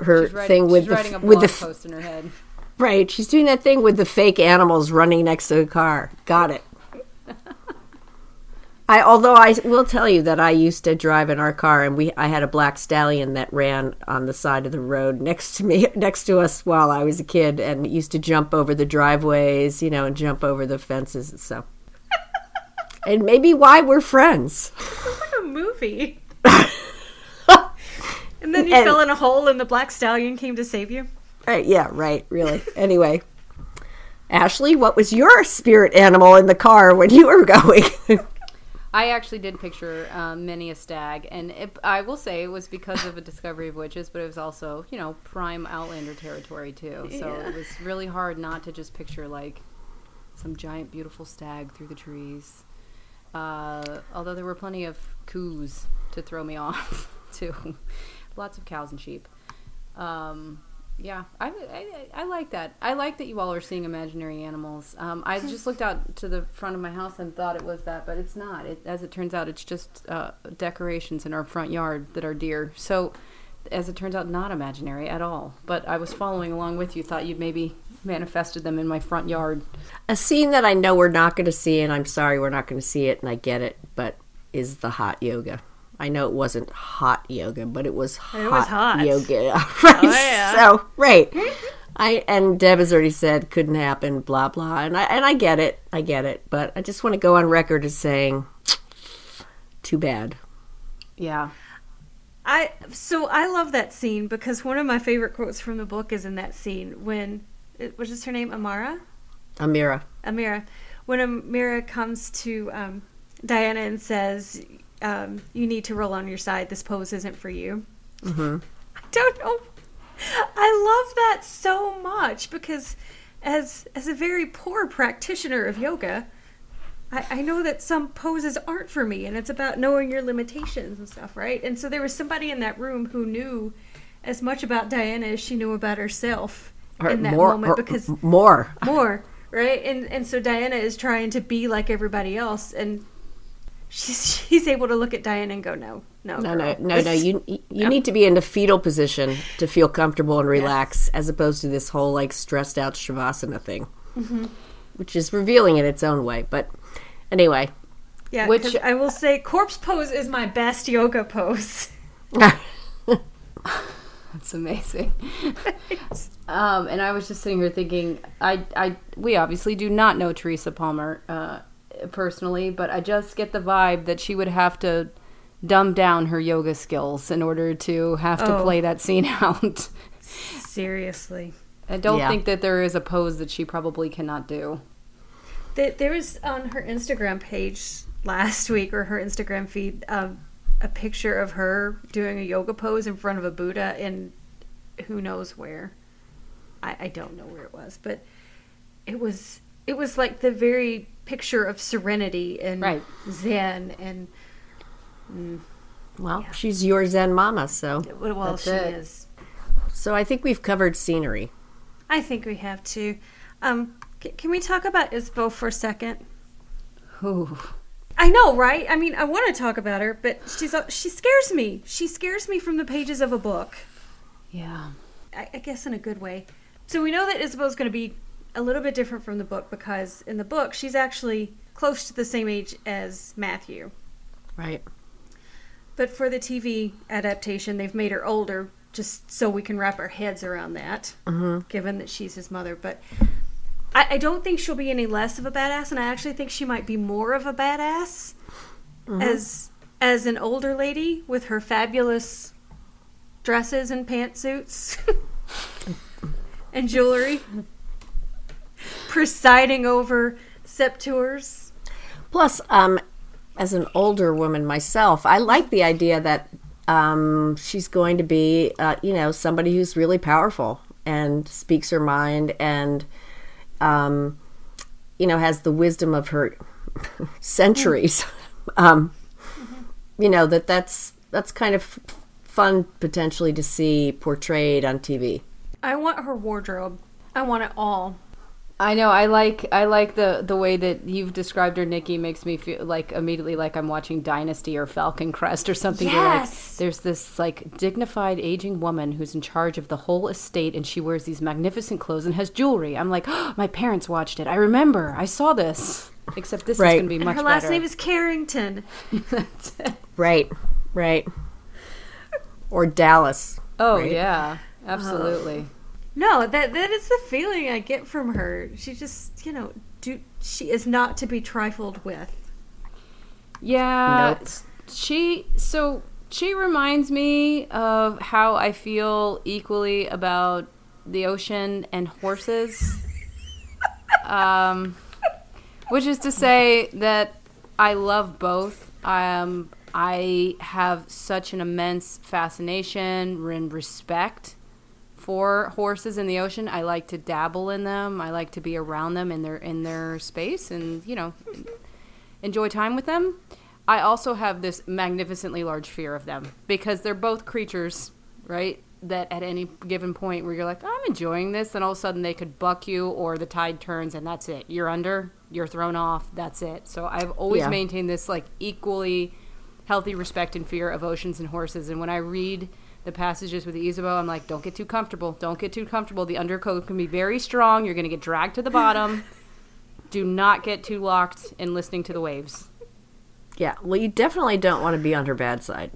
her She's writing, thing with she's the writing a f- with the post in her head. right. She's doing that thing with the fake animals running next to the car. Got it. I although I will tell you that I used to drive in our car and we I had a black stallion that ran on the side of the road next to me next to us while I was a kid and used to jump over the driveways, you know, and jump over the fences and so. and maybe why we're friends. It's like a movie. and then you And- fell in a hole and the black stallion came to save you. Right, yeah, right, really. Anyway, Ashley, what was your spirit animal in the car when you were going? I actually did picture um, many a stag, and it, I will say it was because of a discovery of witches, but it was also, you know, prime Outlander territory too. So it was really hard not to just picture like some giant, beautiful stag through the trees. Uh, although there were plenty of coos to throw me off too, lots of cows and sheep. Um, yeah, I, I, I like that. I like that you all are seeing imaginary animals. Um, I just looked out to the front of my house and thought it was that, but it's not. It, as it turns out, it's just uh, decorations in our front yard that are deer. So, as it turns out, not imaginary at all. But I was following along with you. Thought you'd maybe manifested them in my front yard. a scene that I know we're not going to see, and I'm sorry we're not going to see it, and I get it, but is the hot yoga. I know it wasn't hot yoga, but it was hot, was hot. yoga. right. yeah. So, right. I and Deb has already said couldn't happen, blah blah, and I and I get it, I get it, but I just want to go on record as saying, too bad. Yeah. I so I love that scene because one of my favorite quotes from the book is in that scene when it was just her name Amara Amira. Amira when Amira comes to um, Diana and says um, you need to roll on your side. This pose isn't for you. Hmm I don't know. I love that so much because as as a very poor practitioner of yoga I, I know that some poses aren't for me and it's about knowing your limitations and stuff right? And so there was somebody in that room who knew as much about Diana as she knew about herself in that more, moment or- because more. more right? And and so Diana is trying to be like everybody else and she's she's able to look at Diana and go no no No, girl, no, no, no. You you need to be in the fetal position to feel comfortable and relax, as opposed to this whole like stressed out shavasana thing, Mm-hmm. which is revealing in its own way. But anyway, Yeah, Which- which I will say, corpse pose is my best yoga pose. That's amazing. um, and I was just sitting here thinking, I, I, we obviously do not know Teresa Palmer uh, personally, but I just get the vibe that she would have to dumb down her yoga skills in order to have to Oh. play that scene out. Seriously, I don't Yeah. think that there is a pose that she probably cannot do. there, there was on her Instagram page last week or her Instagram feed um, a picture of her doing a yoga pose in front of a Buddha in who knows where. I, I don't know where it was, but it was it was like the very picture of serenity and Right. Zen and well, she's your Zen mama, so well she it. is. so I think we've covered scenery. I think we have to. Um, c- can we talk about Ysabeau for a second? Ooh. I know, right? I mean, I want to talk about her, but she's she scares me. She scares me from the pages of a book. Yeah. I, I guess in a good way. So we know that Ysabeau's going to be a little bit different from the book because in the book she's actually close to the same age as Matthew. Right. But for the TV adaptation, they've made her older just so we can wrap our heads around that, Mhm. given that she's his mother. But I, I don't think she'll be any less of a badass, and I actually think she might be more of a badass as as an older lady with her fabulous dresses and pantsuits and jewelry, presiding over Sept-Tours. Plus, um, as an older woman myself, I like the idea that um, she's going to be, uh, you know, somebody who's really powerful and speaks her mind and, um, you know, has the wisdom of her centuries. um, you know that that's that's kind of fun potentially to see portrayed on TV. I want her wardrobe. I want it all. I know. I like. I like the the way that you've described her. Nikki makes me feel like immediately like I'm watching Dynasty or Falcon Crest or something. Where, like, Yes! there's this like dignified aging woman who's in charge of the whole estate, and she wears these magnificent clothes and has jewelry. I'm like, oh, my parents watched it. I remember. I saw this. Except this Right. is going to be And much her last better. name is Carrington. Right, right. Or Dallas. oh right? yeah, absolutely. No, that that is the feeling I get from her. She just, you know, do she is not to be trifled with. Yeah. Nope. She so she reminds me of how I feel equally about the ocean and horses. um which is to say that I love both. Um I have such an immense fascination and respect for horses in the ocean. I like to dabble in them. I like to be around them in their in their space and, you know, enjoy time with them. I also have this magnificently large fear of them because they're both creatures, right? That at any given point where you're like, I'm enjoying this, and all of a sudden they could buck you, or the tide turns and that's it. You're under, you're thrown off, that's it. So I've always Yeah. maintained this like equally healthy respect and fear of oceans and horses. And when I read the passages with the Ysabeau, I'm like, don't get too comfortable. Don't get too comfortable. The undercoat can be very strong. You're going to get dragged to the bottom. Do not get too locked in listening to the waves. Yeah, well, you definitely don't want to be on her bad side.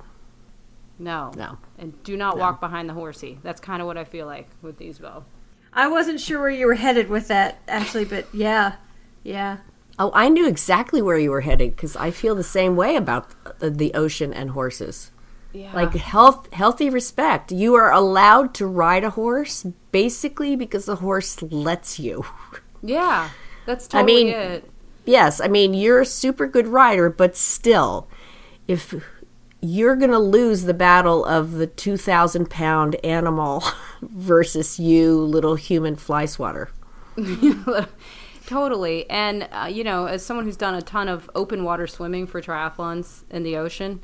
No. No. And do not walk behind the horsey. That's kind of what I feel like with Ysabeau. I wasn't sure where you were headed with that actually, but yeah. Yeah. Oh, I knew exactly where you were headed because I feel the same way about the, the ocean and horses. Yeah. Like health, healthy respect. You are allowed to ride a horse basically because the horse lets you. yeah. That's I mean- it. Yes, I mean you're a super good rider, but still, if you're gonna lose the battle of the two thousand pound animal versus you, little human fly swatter. Totally. And, uh, you know, as someone who's done a ton of open water swimming for triathlons in the ocean,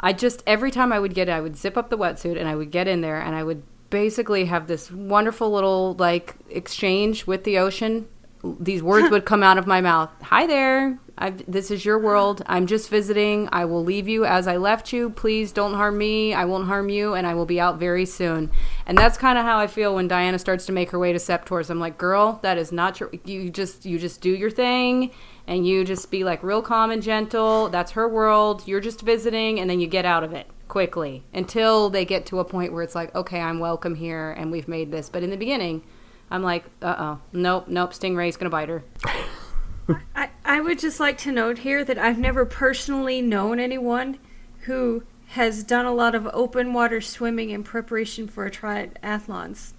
I just, every time I would get, it, I would zip up the wetsuit and I would get in there and I would basically have this wonderful little, like, exchange with the ocean. These words would come out of my mouth Hi there. I've, this is your world. I'm just visiting. I will leave you as I left you. Please don't harm me. I won't harm you, and I will be out very soon. And that's kind of how I feel when Diana starts to make her way to Sept-Tours. I'm like, girl, that is not your. You just you just do your thing, and you just be like real calm and gentle. That's her world. You're just visiting, and then you get out of it quickly until they get to a point where it's like, okay, I'm welcome here, and we've made this. But in the beginning, I'm like, uh oh, nope, nope, Stingray's gonna bite her. I, I would just like to note here that I've never personally known anyone who has done a lot of open water swimming in preparation for a triathlons.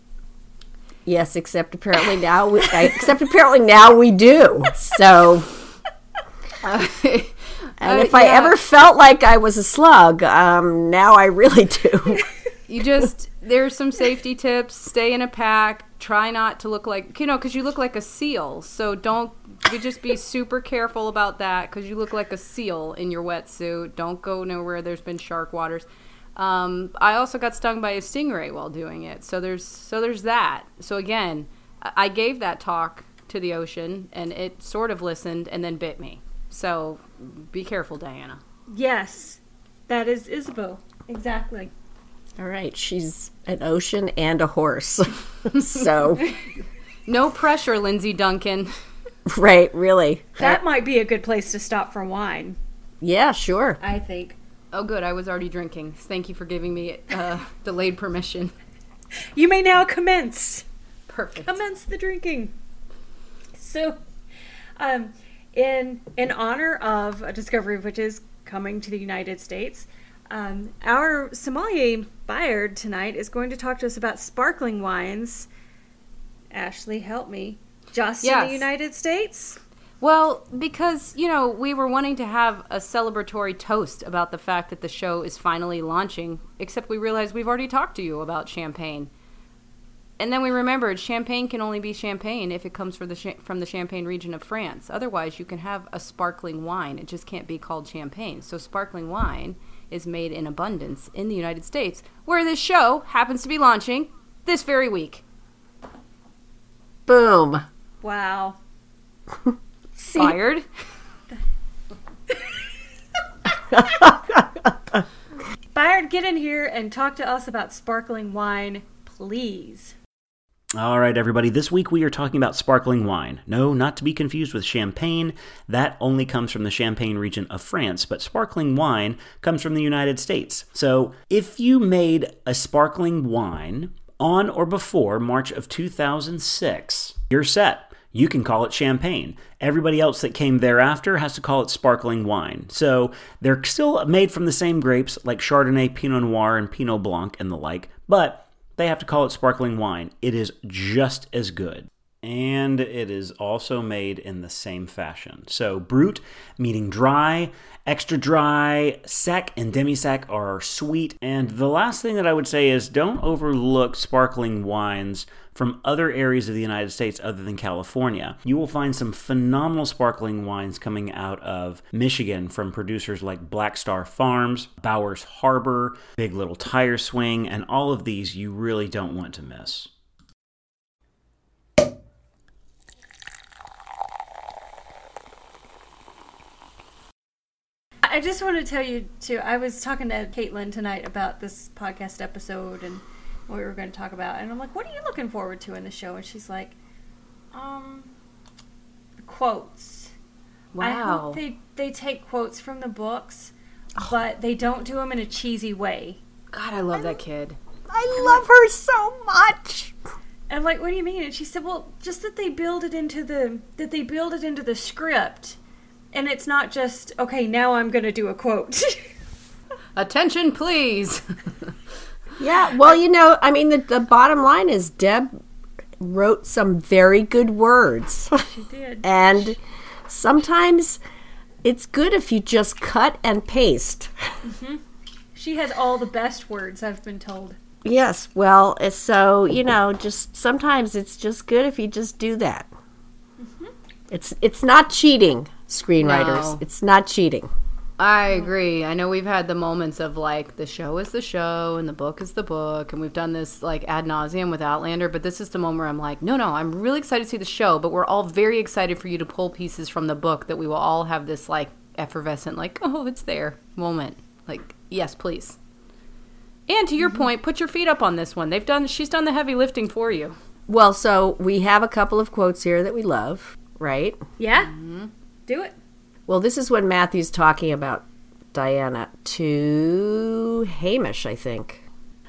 Yes, except apparently now we, except apparently now we do. So, and Uh, if I ever felt like I was a slug, um, now I really do. you just there's some safety tips. Stay in a pack. Try not to look like you know because you look like a seal. So don't you just be super careful about that because you look like a seal in your wetsuit. Don't go nowhere. There's been shark waters. Um, i also got stung by a stingray while doing it. So there's so there's that. So again i gave that talk to the ocean and it sort of listened and then bit me so be careful diana Yes, that is Ysabeau. Exactly. All right, she's an ocean and a horse. so, no pressure lindsay duncan right, really. That might be a good place to stop for wine, Yeah, sure. I think. Oh, good. I was already drinking. Thank you for giving me uh, delayed permission. You may now commence. Perfect. Commence the drinking. So, um, in in honor of a discovery which is coming to the United States, um, our sommelier Bayard tonight is going to talk to us about sparkling wines. Ashley, help me. Just in the United States? Well, because, you know, we were wanting to have a celebratory toast about the fact that the show is finally launching, except we realized we've already talked to you about champagne. And then we remembered champagne can only be champagne if it comes from the cha- from the Champagne region of France. Otherwise, you can have a sparkling wine. It just can't be called champagne. So sparkling wine is made in abundance in the United States, where this show happens to be launching this very week. Boom. Wow. See, Fired. Byard, get in here and talk to us about sparkling wine, please. All right, everybody. This week we are talking about sparkling wine. No, not to be confused with champagne. That only comes from the Champagne region of France, but sparkling wine comes from the United States. So if you made a sparkling wine on or before March of 2006, you're set. You can call it champagne. Everybody else that came thereafter has to call it sparkling wine. So they're still made from the same grapes like Chardonnay, Pinot Noir, and Pinot Blanc and the like, but they have to call it sparkling wine. It is just as good. And it is also made in the same fashion. So, brut, meaning dry, extra dry, sec, and demi sec are sweet. And the last thing that I would say is don't overlook sparkling wines from other areas of the United States other than California. You will find some phenomenal sparkling wines coming out of Michigan from producers like Black Star Farms, Bowers Harbor, Big Little Tire Swing, and all of these you really don't want to miss. I just want to tell you too. I was talking to Caitlin tonight about this podcast episode and what we were going to talk about, and I'm like, "What are you looking forward to in the show?" And she's like, "Um, quotes. I hope they they take quotes from the books, but they don't do them in a cheesy way." God, I love that kid. I love her so much. And I'm like, "What do you mean?" And she said, "Well, just that they build it into the that they build it into the script." And it's not just okay. Now I'm going to do a quote. Attention, please. Yeah, well, you know, I mean, the, the bottom line is Deb wrote some very good words. she did. and sometimes it's good if you just cut and paste. Mm-hmm. She has all the best words, I've been told. Yes, well, so, you know, just sometimes it's just good if you just do that. Mm-hmm. It's it's not cheating, screenwriters. No. It's not cheating. I agree. I know we've had the moments of like the show is the show and the book is the book, and we've done this like ad nauseum with Outlander. But this is the moment where I'm like, no, no, I'm really excited to see the show, but we're all very excited for you to pull pieces from the book that we will all have this like effervescent, like, oh, it's there moment. Like, yes, please. And to your mm-hmm. point, put your feet up on this one. They've done. She's done the heavy lifting for you. Well, so we have a couple of quotes here that we love, right? Yeah? Mm-hmm. Do it. Well, this is when Matthew's talking about Diana to Hamish, I think.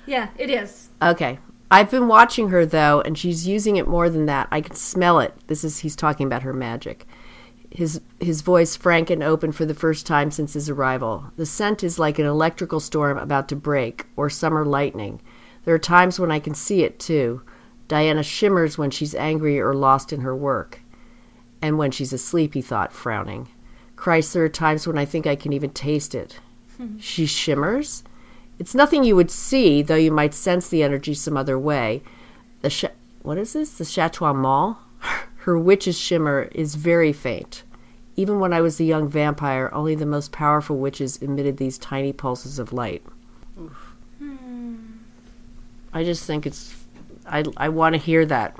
Yeah, it is. Okay. I've been watching her though, and she's using it more than that. I can smell it. This is he's talking about her magic. His his voice frank and open for the first time since his arrival. The scent is like an electrical storm about to break, or summer lightning. There are times when I can see it too. Diana shimmers when she's angry or lost in her work. And when she's asleep, he thought, frowning. Christ, there are times when I think I can even taste it. Hmm. she shimmers? It's nothing you would see, though you might sense the energy some other way. The sh- what is this? The Chateau Mall? Her witch's shimmer is very faint. Even when I was a young vampire, only the most powerful witches emitted these tiny pulses of light. Hmm. I just think it's. I, I want to hear that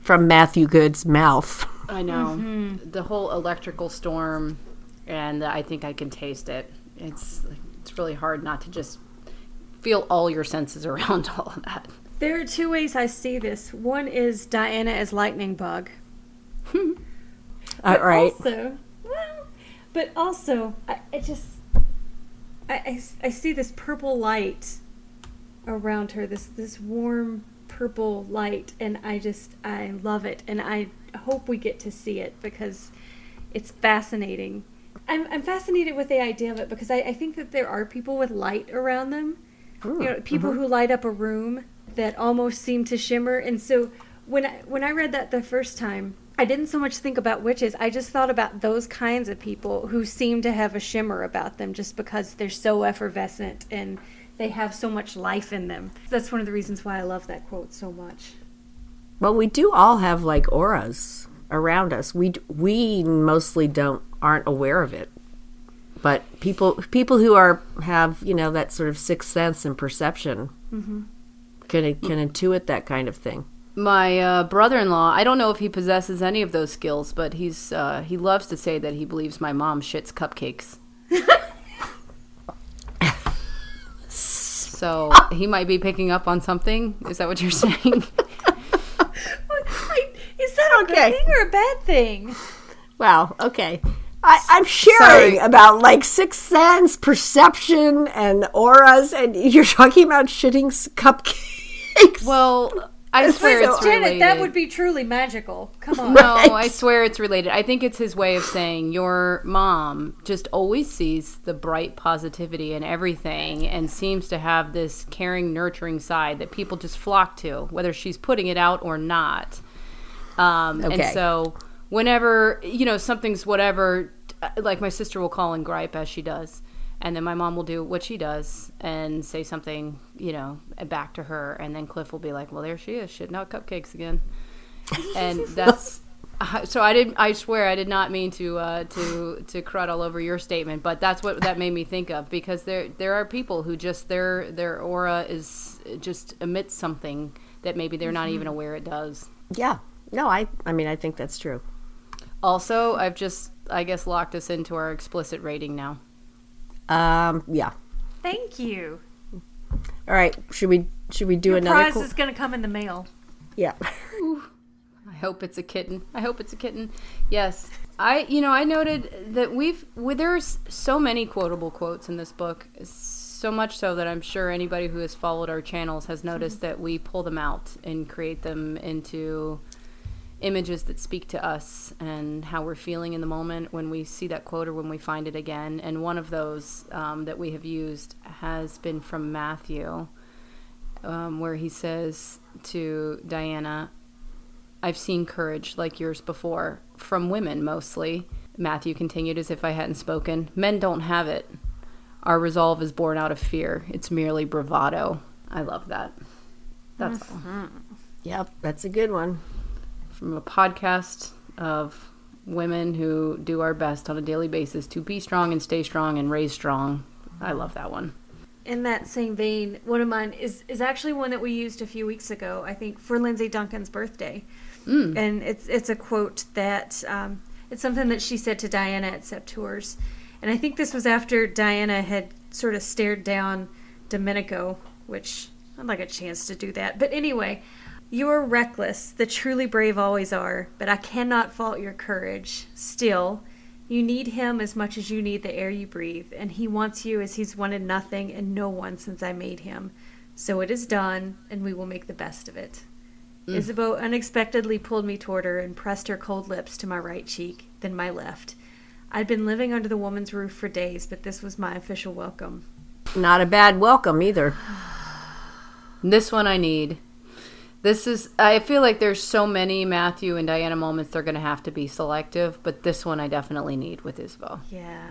from Matthew Goode's mouth. I know mm-hmm. the whole electrical storm, and I think I can taste it. It's it's really hard not to just feel all your senses around all of that. There are two ways I see this. One is Diana as lightning bug. All right. Also, well, but also, I, I just, I, I, I see this purple light around her. This this warm purple light, and I just I love it, and I hope we get to see it because it's fascinating. I'm I'm fascinated with the idea of it because I, I think that there are people with light around them. you hmm, know, people mm-hmm. who light up a room that almost seem to shimmer. And so when I, when I read that the first time, I didn't so much think about witches. I just thought about those kinds of people who seem to have a shimmer about them just because they're so effervescent and they have so much life in them. That's one of the reasons why I love that quote so much. Well, we do all have like auras around us. We we mostly don't aren't aware of it, but people people who are have you know that sort of sixth sense and perception. can can intuit that kind of thing. My uh, brother-in-law, I don't know if he possesses any of those skills, but he's uh, he loves to say that he believes my mom shits cupcakes. so he might be picking up on something. Is that what you're saying? Is that a Okay. good thing or a bad thing? Wow. Okay. I, I'm sharing Sorry. about like sixth sense, perception, and auras, and you're talking about shitting cupcakes. well, I swear it's Janet, that would be truly magical. Come on. No, I swear it's related. I think it's his way of saying your mom just always sees the bright positivity in everything and seems to have this caring, nurturing side that people just flock to, whether she's putting it out or not. Um, And so, whenever, you know, something's whatever, like my sister will call and gripe as she does. And then my mom will do what she does and say something, you know, back to her. And then Cliff will be like, well, there she is, shitting out cupcakes again and that's so I didn't. I swear I did not mean to uh, to to crud all over your statement, but that's what that made me think of because there there are people who just their their aura is just emits something that maybe they're not even aware it does. yeah. No, I. I mean, I think that's true. Also, I've just I guess locked us into our explicit rating now. Um. Yeah. Thank you. All right. Should we? Should we do Your another? prize qu- is going to come in the mail. yeah. I hope it's a kitten. I hope it's a kitten. Yes. I you know, I noted that we've well, there's so many quotable quotes in this book. So much so that I'm sure anybody who has followed our channels has noticed that we pull them out and create them into images that speak to us and how we're feeling in the moment when we see that quote or when we find it again. And one of those um, that we have used has been from Matthew, um, where he says to Diana, I've seen courage like yours before, from women mostly. Matthew continued as if I hadn't spoken. Men don't have it. Our resolve is born out of fear. It's merely bravado. I love that. That's all. Yep. That's a good one. From a podcast of women who do our best on a daily basis to be strong and stay strong and raise strong. I love that one. In that same vein, one of mine is, is actually one that we used a few weeks ago, I think, for Lindsay Duncan's birthday. And it's it's a quote that um, it's something that she said to Diana at Sept Tours. And I think this was after Diana had sort of stared down Domenico, which I'd like a chance to do that. But anyway, you are reckless, the truly brave always are, but I cannot fault your courage. Still, you need him as much as you need the air you breathe, and he wants you as he's wanted nothing and no one since I made him. So it is done, and we will make the best of it. Mm. Ysabeau unexpectedly pulled me toward her and pressed her cold lips to my right cheek, then my left. I'd been living under the woman's roof for days, but this was my official welcome. Not a bad welcome either. This one I need. This is I feel like there's so many Matthew and Diana moments they're going to have to be selective, but this one I definitely need with Ysabeau. Yeah.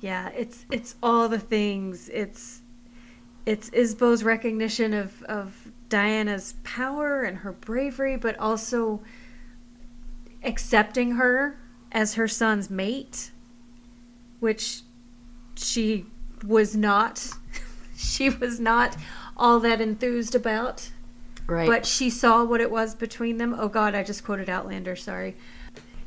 Yeah, it's it's all the things. It's it's Ysabeau's recognition of, of Diana's power and her bravery, but also accepting her as her son's mate, which she was not. she was not all that enthused about. Right. But she saw what it was between them. Oh God, I just quoted Outlander. Sorry.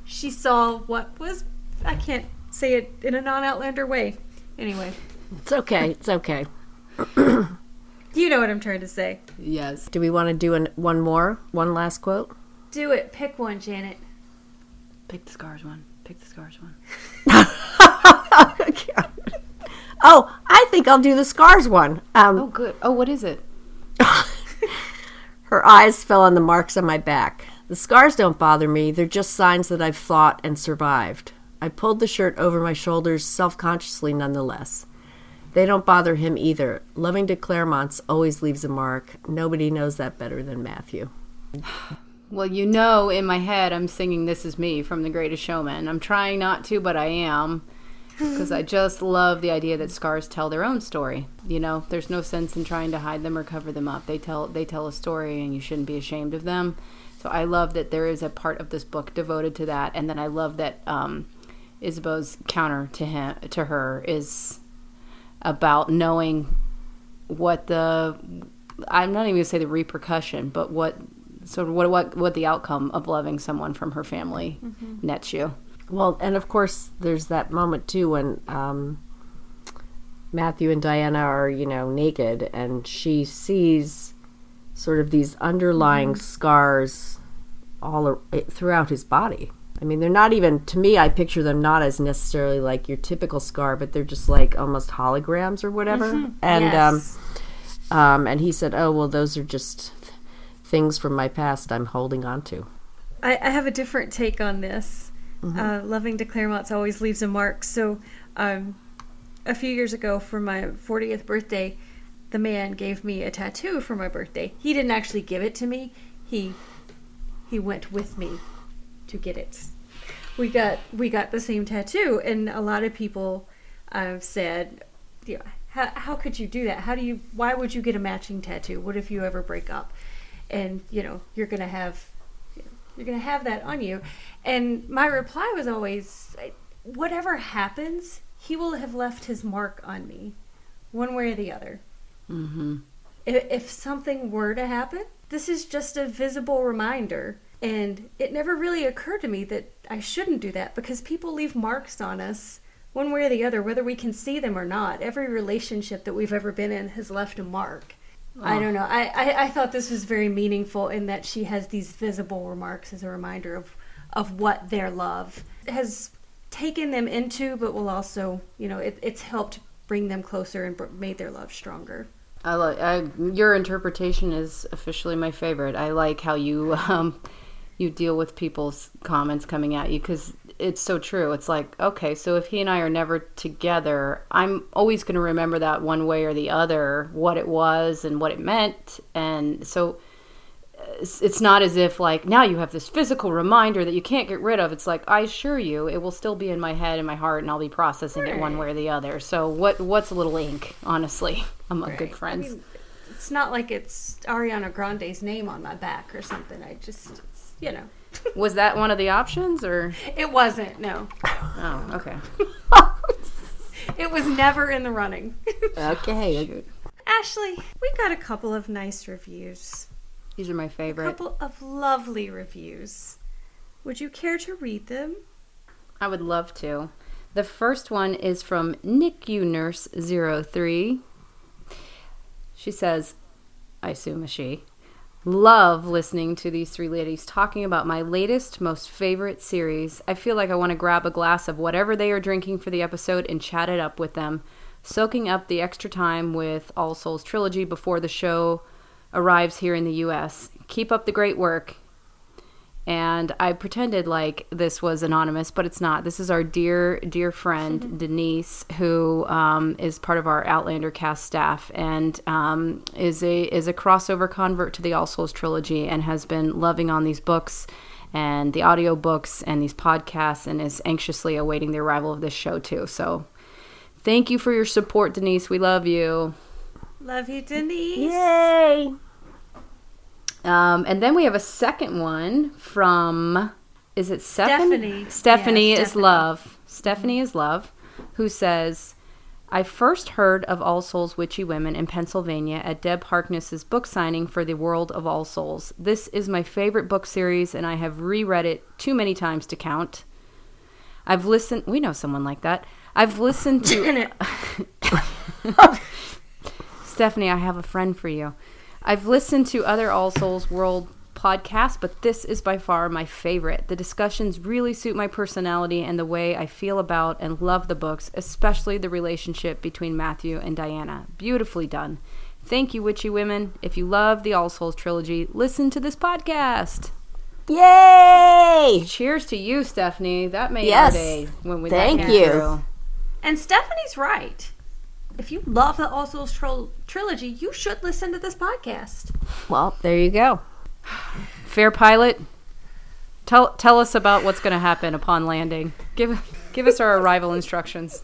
She saw what was. I can't say it in a non-Outlander way. Anyway, it's okay. It's okay. you know what I'm trying to say. Yes. Do we want to do an, one more? One last quote? Do it. Pick one, Janet. Pick the scars one. Pick the scars one. oh, I think I'll do the scars one. Um, Oh good. Oh, what is it? Her eyes fell on the marks on my back. The scars don't bother me, they're just signs that I've fought and survived. I pulled the shirt over my shoulders self consciously nonetheless. They don't bother him either. Loving de Clermont's always leaves a mark. Nobody knows that better than Matthew. Well, you know, in my head, I'm singing "This Is Me" from The Greatest Showman. I'm trying not to, but I am because I just love the idea that scars tell their own story. You know, there's no sense in trying to hide them or cover them up. They tell they tell a story, and you shouldn't be ashamed of them. So I love that there is a part of this book devoted to that, and then I love that um, Ysabeau's counter to him to her is about knowing what the I'm not even gonna say the repercussion, but what sort of what what what the outcome of loving someone from her family nets you. Well, and of course, there's that moment too when um, Matthew and Diana are, you know, naked, and she sees sort of these underlying scars all eh, throughout his body. I mean, they're not even to me. I picture them not as necessarily like your typical scar, but they're just like almost holograms or whatever. And Yes. um, um, and he said, "Oh well, those are just things from my past. I'm holding on to." I, I have a different take on this. Uh, loving de Clermont's always leaves a mark. So, um, a few years ago, for my 40th birthday, the man gave me a tattoo for my birthday. He didn't actually give it to me. He he went with me to get it. We got we got the same tattoo, and a lot of people have said, know, how, how could you do that? How do you? Why would you get a matching tattoo? What if you ever break up? And you know you're gonna have you're going to have that on you. And my reply was always, whatever happens, he will have left his mark on me, one way or the other. Mm-hmm. If, if something were to happen, this is just a visible reminder. And it never really occurred to me that I shouldn't do that because people leave marks on us one way or the other, whether we can see them or not. Every relationship that we've ever been in has left a mark. I don't know. I, I, I thought this was very meaningful in that she has these visible remarks as a reminder of, of what their love has taken them into, but will also, you know, it, it's helped bring them closer and br- made their love stronger. I like I, your interpretation is officially my favorite. I like how you um, you deal with people's comments coming at you because it's so true. It's like okay, so if he and I are never together, I'm always going to remember that one way or the other, what it was and what it meant, and so it's, not as if like now you have this physical reminder that you can't get rid of. It's like I assure you, it will still be in my head and my heart, and I'll be processing it one way or the other. So what what's a little ink, honestly, among good I friends. mean, it's not like it's Ariana Grande's name on my back or something. I just, you know. Was that one of the options, or It wasn't, no. oh, okay. It was never in the running. Okay. Ashley, we got a couple of nice reviews. These are my A favorite. couple of lovely reviews. Would you care to read them? I would love to. The first one is from NICU Nurse 03. She says, I assume a she, love listening to these three ladies talking about my latest, most favorite series. I feel like I want to grab a glass of whatever they are drinking for the episode and chat it up with them, soaking up the extra time with All Souls Trilogy before the show arrives here in the US. Keep up the great work and I pretended like this was anonymous, but it's not. This is our dear, dear friend Denise, who um, is part of our Outlander cast staff and um, is a is a crossover convert to the All Souls trilogy and has been loving on these books and the audio books and these podcasts and is anxiously awaiting the arrival of this show too. So, thank you for your support, Denise. We love you. Love you, Denise. Yay! Um, and then we have a second one from is it Stephanie? Stephanie. Stephanie Yeah, is Stephanie. love. Stephanie is love, who says, "I first heard of All Souls Witchy Women in Pennsylvania at Deb Harkness's book signing for The World of All Souls. This is my favorite book series, and I have reread it too many times to count. I've listened. We know someone like that. I've listened to." Stephanie, I have a friend for you. I've listened to other All Souls World podcasts, but this is by far my favorite. The discussions really suit my personality and the way I feel about and love the books, especially the relationship between Matthew and Diana. Beautifully done. Thank you, Witchy Women. If you love the All Souls trilogy, listen to this podcast. Yay! Cheers to you, Stephanie. That made Yes. our day when we Thank that came you. through. And Stephanie's right. If you love the All Souls Tril- trilogy, you should listen to this podcast. Well, there you go. Fair pilot. Tell tell us about what's going to happen upon landing. Give give us our arrival instructions.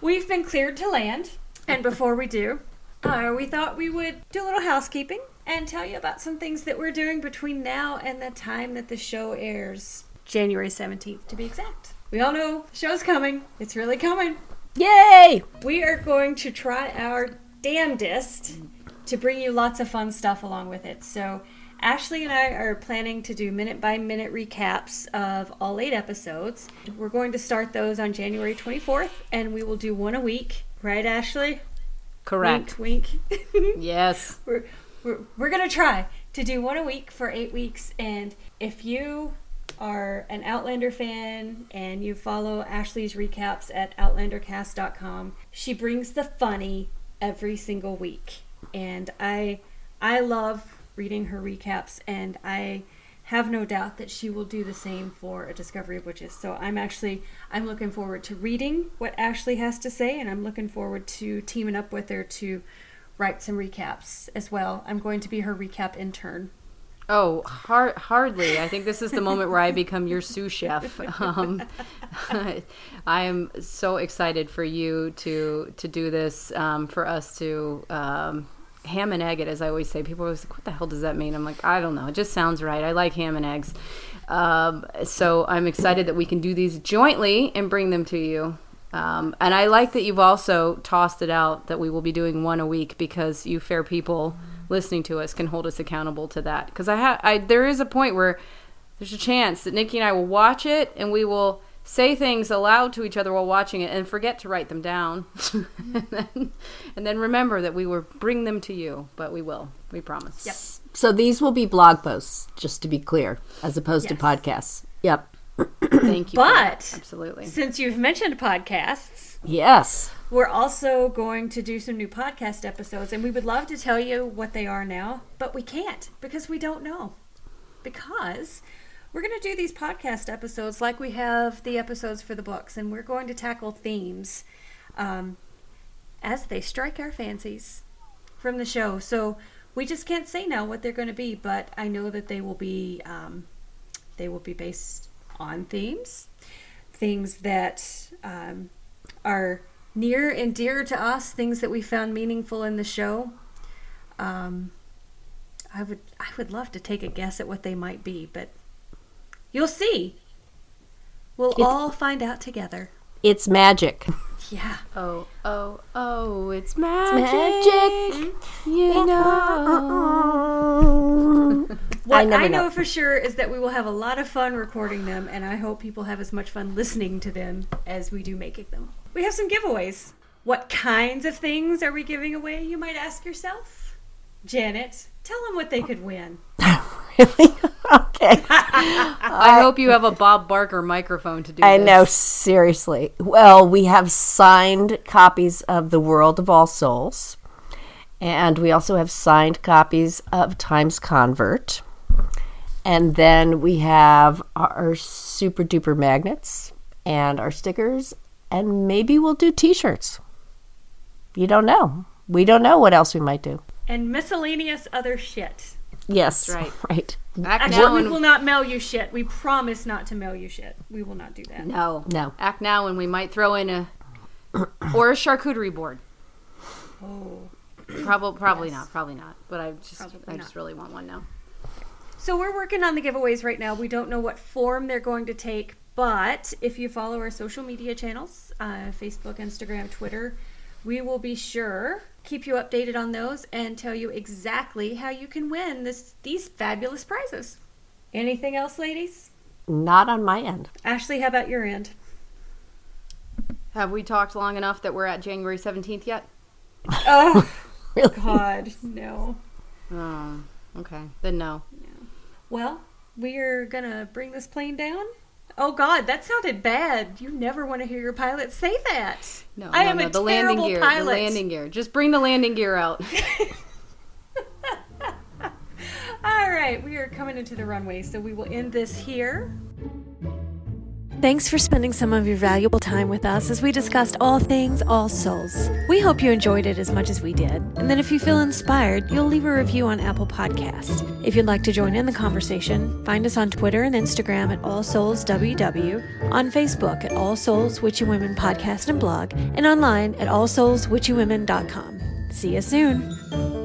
We've been cleared to land, and before we do, uh, we thought we would do a little housekeeping and tell you about some things that we're doing between now and the time that the show airs. January 17th, to be exact. We all know the show's coming. It's really coming. Yay! We are going to try our damnedest to bring you lots of fun stuff along with it. So, Ashley and I are planning to do minute by minute recaps of all eight episodes. We're going to start those on January 24th, and we will do one a week. Right, Ashley? Correct. Wink, wink. Yes. we're, we're, we're going to try to do one a week for eight weeks. And if you are an Outlander fan and you follow Ashley's recaps at outlandercast.com, she brings the funny every single week. And I I love reading her recaps and I have no doubt that she will do the same for a discovery of witches. So i'm actually i'm looking forward to reading what ashley has to say and i'm looking forward to teaming up with her to write some recaps as well. I'm going to be her recap intern Oh, har- hardly. I think this is the moment where I become your sous chef. Um, I am so excited for you to to do this, um, for us to um, ham and egg it, as I always say. People are always like, "What the hell does that mean?" I'm like, I don't know. It just sounds right. I like ham and eggs. Um, so I'm excited that we can do these jointly and bring them to you. Um, and I like that you've also tossed it out that we will be doing one a week because you fair people listening to us can hold us accountable to that. Because I have, I there is a point where there's a chance that Nikki and I will watch it and we will say things aloud to each other while watching it and forget to write them down, and, then, and then remember that we will bring them to you. But we will, we promise. Yep. So these will be blog posts, just to be clear, as opposed to podcasts. Yep. Thank you. But- absolutely. since you've mentioned podcasts Yes. We're also going to do some new podcast episodes, and we would love to tell you what they are now, but we can't because we don't know. Because we're going to do these podcast episodes like we have the episodes for the books, and we're going to tackle themes um, as they strike our fancies from the show. So we just can't say now what they're going to be, but I know that they will be um, they will be based on themes, things that um, are near and dear to us, things that we found meaningful in the show. Um, I would I would love to take a guess at what they might be, but you'll see. We'll It's- all find out together. It's magic. Yeah. Oh, oh, oh, it's magic. magic. Mm, you know. What I, never know. know. for sure is that we will have a lot of fun recording them, and I hope people have as much fun listening to them as we do making them. We have some giveaways. What kinds of things are we giving away, you might ask yourself? Janet, tell them what they could win. really? okay. I hope you have a Bob Barker microphone to do this. I this. know, seriously. Well, we have signed copies of The World of All Souls, and we also have signed copies of Times Convert. And then we have our super duper magnets and our stickers, and maybe we'll do t shirts. You don't know. We don't know what else we might do. And miscellaneous other shit. Yes. right. Right. Act Actually, now we and will not mail you shit. We promise not to mail you shit. We will not do that. no, No. Act now, and we might throw in a or a charcuterie board. Oh. Probably, probably Yes. not. Probably not. But I just, Probably I just really want one now. So we're working on the giveaways right now. We don't know what form they're going to take, but if you follow our social media channels, uh, Facebook, Instagram, Twitter, we will be sure keep you updated on those and tell you exactly how you can win this these fabulous prizes. Anything else, ladies? Not on my end. Ashley, how about your end? Have we talked long enough that we're at January seventeenth yet? Oh Really? God, no. Oh, okay. Then no. Well, we're gonna bring this plane down. Oh God, that sounded bad. You never want to hear your pilot say that. No, I no, am no. a the landing terrible gear. pilot. The landing gear. Just bring the landing gear out. All right, we are coming into the runway, so we will end this here. Thanks for spending some of your valuable time with us as we discussed all things All Souls. We hope you enjoyed it as much as we did, and that if you feel inspired, you'll leave a review on Apple Podcast. If you'd like to join in the conversation, find us on Twitter and Instagram at All Souls WW, on Facebook at All Souls Witchy Women Podcast and Blog, and online at allsoulswitchywomen.com. See you soon.